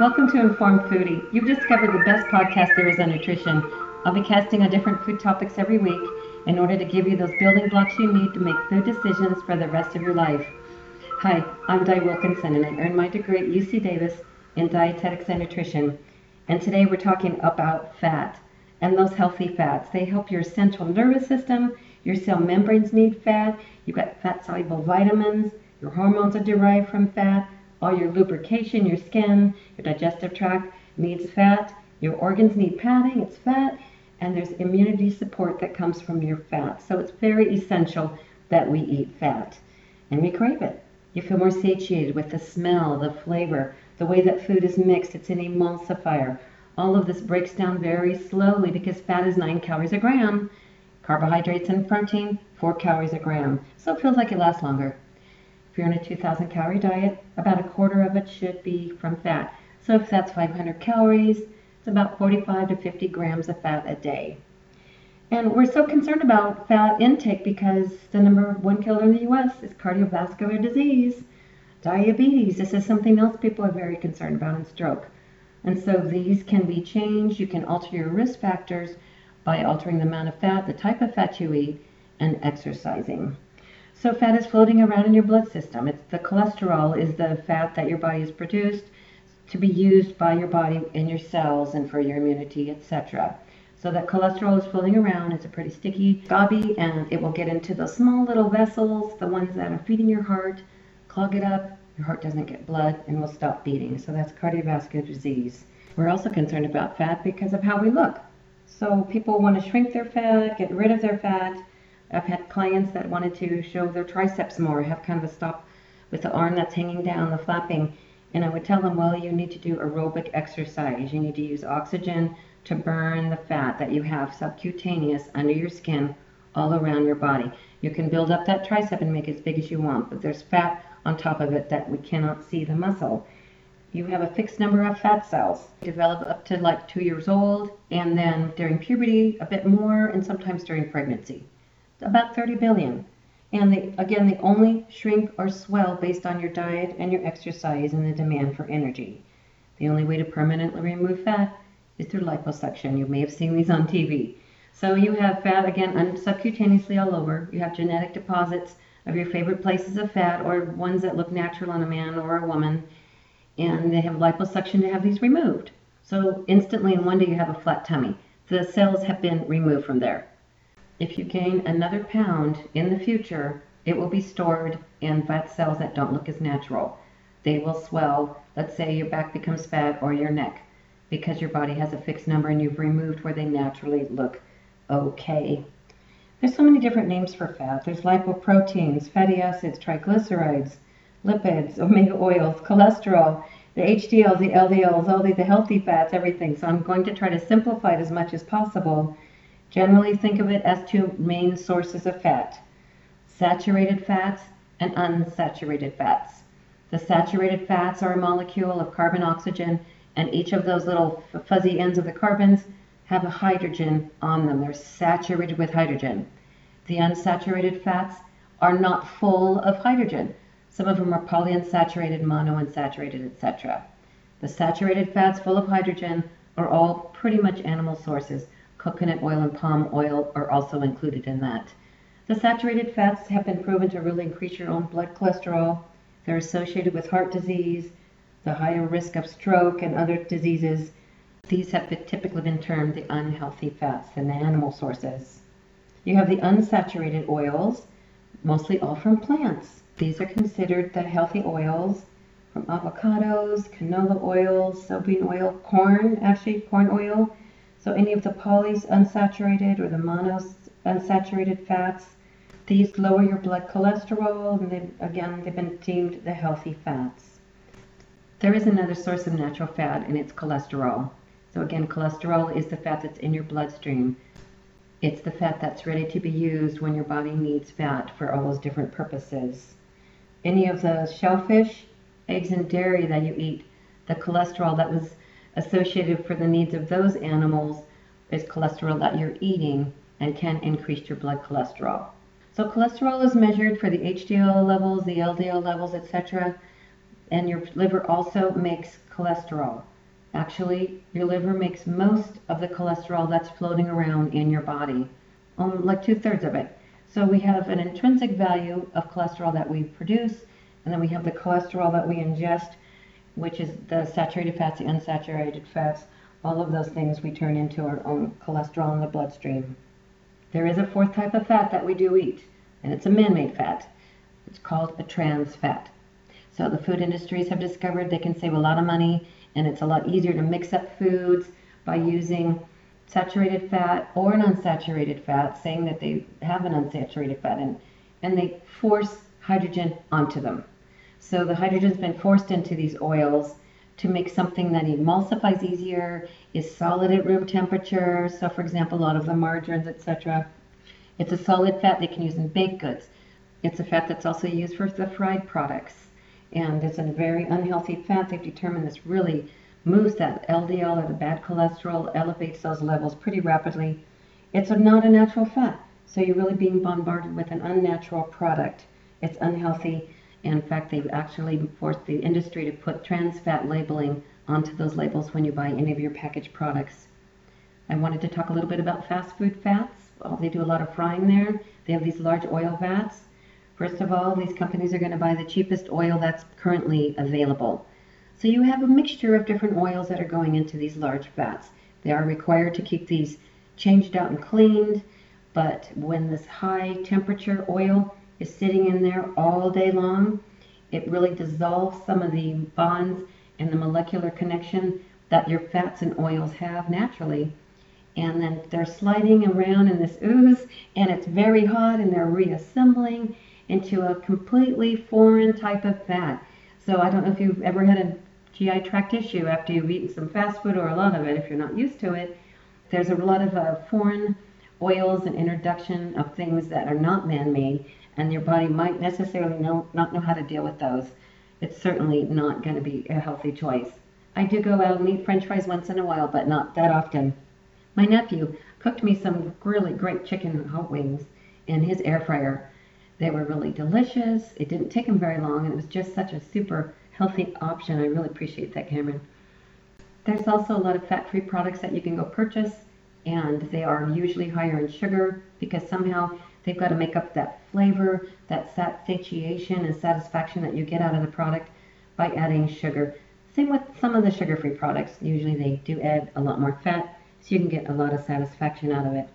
Welcome to Informed Foodie. You've discovered the best podcast there is on nutrition. I'll be casting on different food topics every week in order to give you those building blocks you need to make food decisions for the rest of your life. Hi, I'm Di Wilkinson and I earned my degree at UC Davis in dietetics and nutrition. And today we're talking about fat and those healthy fats. They help your central nervous system, your cell membranes need fat, you've got fat soluble vitamins, your hormones are derived from fat, all your lubrication, your skin, your digestive tract needs fat, your organs need padding, it's fat, and there's immunity support that comes from your fat. So it's very essential that we eat fat. And we crave it. You feel more satiated with the smell, the flavor, the way that food is mixed. It's an emulsifier. All of this breaks down very slowly because fat is 9 calories a gram, carbohydrates and protein, 4 calories a gram. So it feels like it lasts longer. If you're on a 2,000 calorie diet, about a quarter of it should be from fat. So if that's 500 calories, it's about 45 to 50 grams of fat a day. And we're so concerned about fat intake because the number one killer in the U.S. is cardiovascular disease, diabetes. This is something else people are very concerned about in stroke. And so these can be changed. You can alter your risk factors by altering the amount of fat, the type of fat you eat, and exercising. So fat is floating around in your blood system. It's the cholesterol is the fat that your body has produced to be used by your body in your cells and for your immunity, etc. So that cholesterol is floating around. It's a pretty sticky gobby, and it will get into the small little vessels, the ones that are feeding your heart, clog it up. Your heart doesn't get blood and will stop beating. So that's cardiovascular disease. We're also concerned about fat because of how we look. So people want to shrink their fat, get rid of their fat. I've had clients that wanted to show their triceps more, have kind of a stop with the arm that's hanging down, the flapping. And I would tell them, well, you need to do aerobic exercise. You need to use oxygen to burn the fat that you have subcutaneous under your skin all around your body. You can build up that tricep and make it as big as you want, but there's fat on top of it that we cannot see the muscle. You have a fixed number of fat cells. Develop up to like two years old, and then during puberty, a bit more, and sometimes during pregnancy. About 30 billion. And again, they only shrink or swell based on your diet and your exercise and the demand for energy. The only way to permanently remove fat is through liposuction. You may have seen these on TV. So you have fat, again, subcutaneously all over. You have genetic deposits of your favorite places of fat or ones that look natural on a man or a woman. And they have liposuction to have these removed. So instantly in one day you have a flat tummy. The cells have been removed from there. If you gain another pound in the future, it will be stored in fat cells that don't look as natural. They will swell. Let's say your back becomes fat or your neck because your body has a fixed number and you've removed where they naturally look okay. There's so many different names for fat. There's lipoproteins, fatty acids, triglycerides, lipids, omega oils, cholesterol, the HDLs, the LDLs, all the, the healthy fats, everything. So I'm going to try to simplify it as much as possible Generally think of it as two main sources of fat, saturated fats and unsaturated fats. The saturated fats are a molecule of carbon oxygen and each of those little fuzzy ends of the carbons have a hydrogen on them. They're saturated with hydrogen. The unsaturated fats are not full of hydrogen. Some of them are polyunsaturated, monounsaturated, etc. The saturated fats full of hydrogen are all pretty much animal sources. Coconut oil and palm oil are also included in that. The saturated fats have been proven to really increase your own blood cholesterol. They're associated with heart disease, the higher risk of stroke, and other diseases. These have been typically been termed the unhealthy fats, and the animal sources. You have the unsaturated oils, mostly all from plants. These are considered the healthy oils from avocados, canola oil, soybean oil, corn, actually corn oil, so any of the polys unsaturated or the monos unsaturated fats, these lower your blood cholesterol, and they, again, they've been deemed the healthy fats. There is another source of natural fat, and it's cholesterol. So again, cholesterol is the fat that's in your bloodstream. It's the fat that's ready to be used when your body needs fat for all those different purposes. Any of the shellfish, eggs, and dairy that you eat, the cholesterol that was associated for the needs of those animals is cholesterol that you're eating and can increase your blood cholesterol. So cholesterol is measured for the HDL levels, the LDL levels, etc. And your liver also makes cholesterol. Actually, your liver makes most of the cholesterol that's floating around in your body, um, like two thirds of it. So we have an intrinsic value of cholesterol that we produce, and then we have the cholesterol that we ingest, which is the saturated fats, the unsaturated fats, all of those things we turn into our own cholesterol in the bloodstream. There is a fourth type of fat that we do eat, and it's a man-made fat. It's called a trans fat. So the food industries have discovered they can save a lot of money, and it's a lot easier to mix up foods by using saturated fat or an unsaturated fat, saying that they have an unsaturated fat, and, and they force hydrogen onto them. So the hydrogen's been forced into these oils to make something that emulsifies easier, is solid at room temperature. So, for example, a lot of the margarines, etc. It's a solid fat they can use in baked goods. It's a fat that's also used for the fried products. And it's a very unhealthy fat. They've determined this really moves that LDL or the bad cholesterol, elevates those levels pretty rapidly. It's not a natural fat, so you're really being bombarded with an unnatural product. It's unhealthy. In fact, they've actually forced the industry to put trans fat labeling onto those labels when you buy any of your packaged products. I wanted to talk a little bit about fast food fats. Well, they do a lot of frying there. They have these large oil vats. First of all, these companies are going to buy the cheapest oil that's currently available. So you have a mixture of different oils that are going into these large vats. They are required to keep these changed out and cleaned, but when this high temperature oil is sitting in there all day long, it really dissolves some of the bonds and the molecular connection that your fats and oils have naturally. And then they're sliding around in this ooze, and it's very hot, and they're reassembling into a completely foreign type of fat. So I don't know if you've ever had a GI tract issue after you've eaten some fast food or a lot of it if you're not used to it. There's a lot of uh, foreign oils and introduction of things that are not man-made, and your body might necessarily know, not know how to deal with those. It's certainly not going to be a healthy choice. I do go out and eat french fries once in a while, but not that often. My nephew cooked me some really great chicken hot wings in his air fryer. They were really delicious. It didn't take him very long, and it was just such a super healthy option. I really appreciate that, Cameron. There's also a lot of fat-free products that you can go purchase, and they are usually higher in sugar because somehow they've got to make up that flavor, that satiation and satisfaction that you get out of the product by adding sugar. Same with some of the sugar-free products. Usually they do add a lot more fat, so you can get a lot of satisfaction out of it.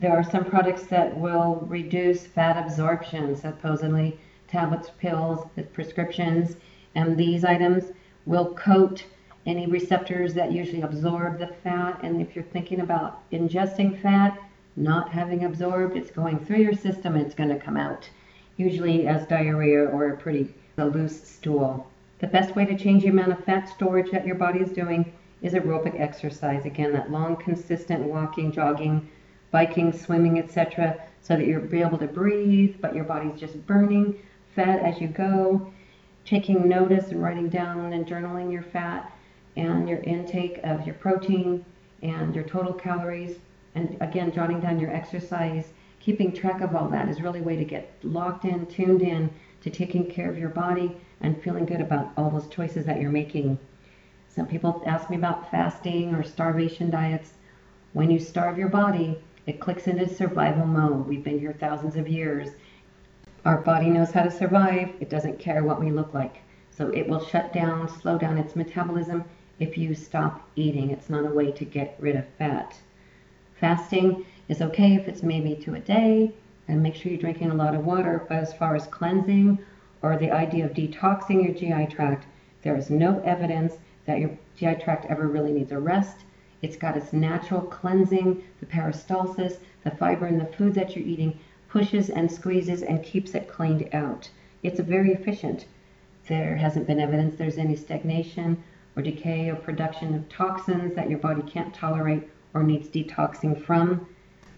There are some products that will reduce fat absorption, supposedly tablets, pills, prescriptions, and these items will coat any receptors that usually absorb the fat. And if you're thinking about ingesting fat, not having absorbed, it's going through your system and it's going to come out, usually as diarrhea or a pretty a loose stool. The best way to change the amount of fat storage that your body is doing is aerobic exercise. Again, that long, consistent walking, jogging, biking, swimming, etc., so that you'll be able to breathe, but your body's just burning fat as you go. Taking notice and writing down and journaling your fat and your intake of your protein and your total calories. And again, jotting down your exercise, keeping track of all that is really a way to get locked in, tuned in to taking care of your body and feeling good about all those choices that you're making. Some people ask me about fasting or starvation diets. When you starve your body, it clicks into survival mode. We've been here thousands of years. Our body knows how to survive. It doesn't care what we look like. So it will shut down, slow down its metabolism if you stop eating. It's not a way to get rid of fat. Fasting is okay if it's maybe two a day, and make sure you're drinking a lot of water. But as far as cleansing or the idea of detoxing your GI tract, there is no evidence that your GI tract ever really needs a rest. It's got its natural cleansing, the peristalsis, the fiber in the food that you're eating pushes and squeezes and keeps it cleaned out. It's very efficient. There hasn't been evidence there's any stagnation or decay or production of toxins that your body can't tolerate or needs detoxing from.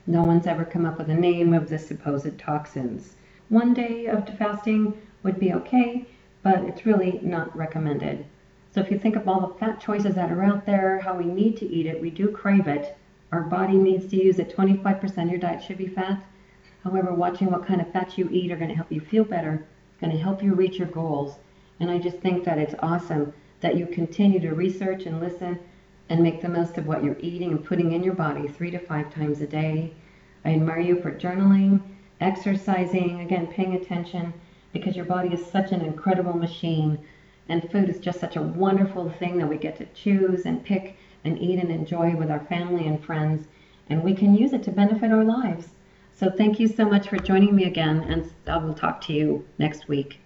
No one's ever come up with a name of the supposed toxins. One day of fasting would be okay, but it's really not recommended. So if you think of all the fat choices that are out there, how we need to eat it, we do crave it. Our body needs to use it. 25% of your diet should be fat. However, watching what kind of fats you eat are going to help you feel better, going to help you reach your goals. And I just think that it's awesome that you continue to research and listen and make the most of what you're eating and putting in your body three to five times a day. I admire you for journaling, exercising, again, paying attention, because your body is such an incredible machine. And food is just such a wonderful thing that we get to choose and pick and eat and enjoy with our family and friends. And we can use it to benefit our lives. So thank you so much for joining me again, and I will talk to you next week.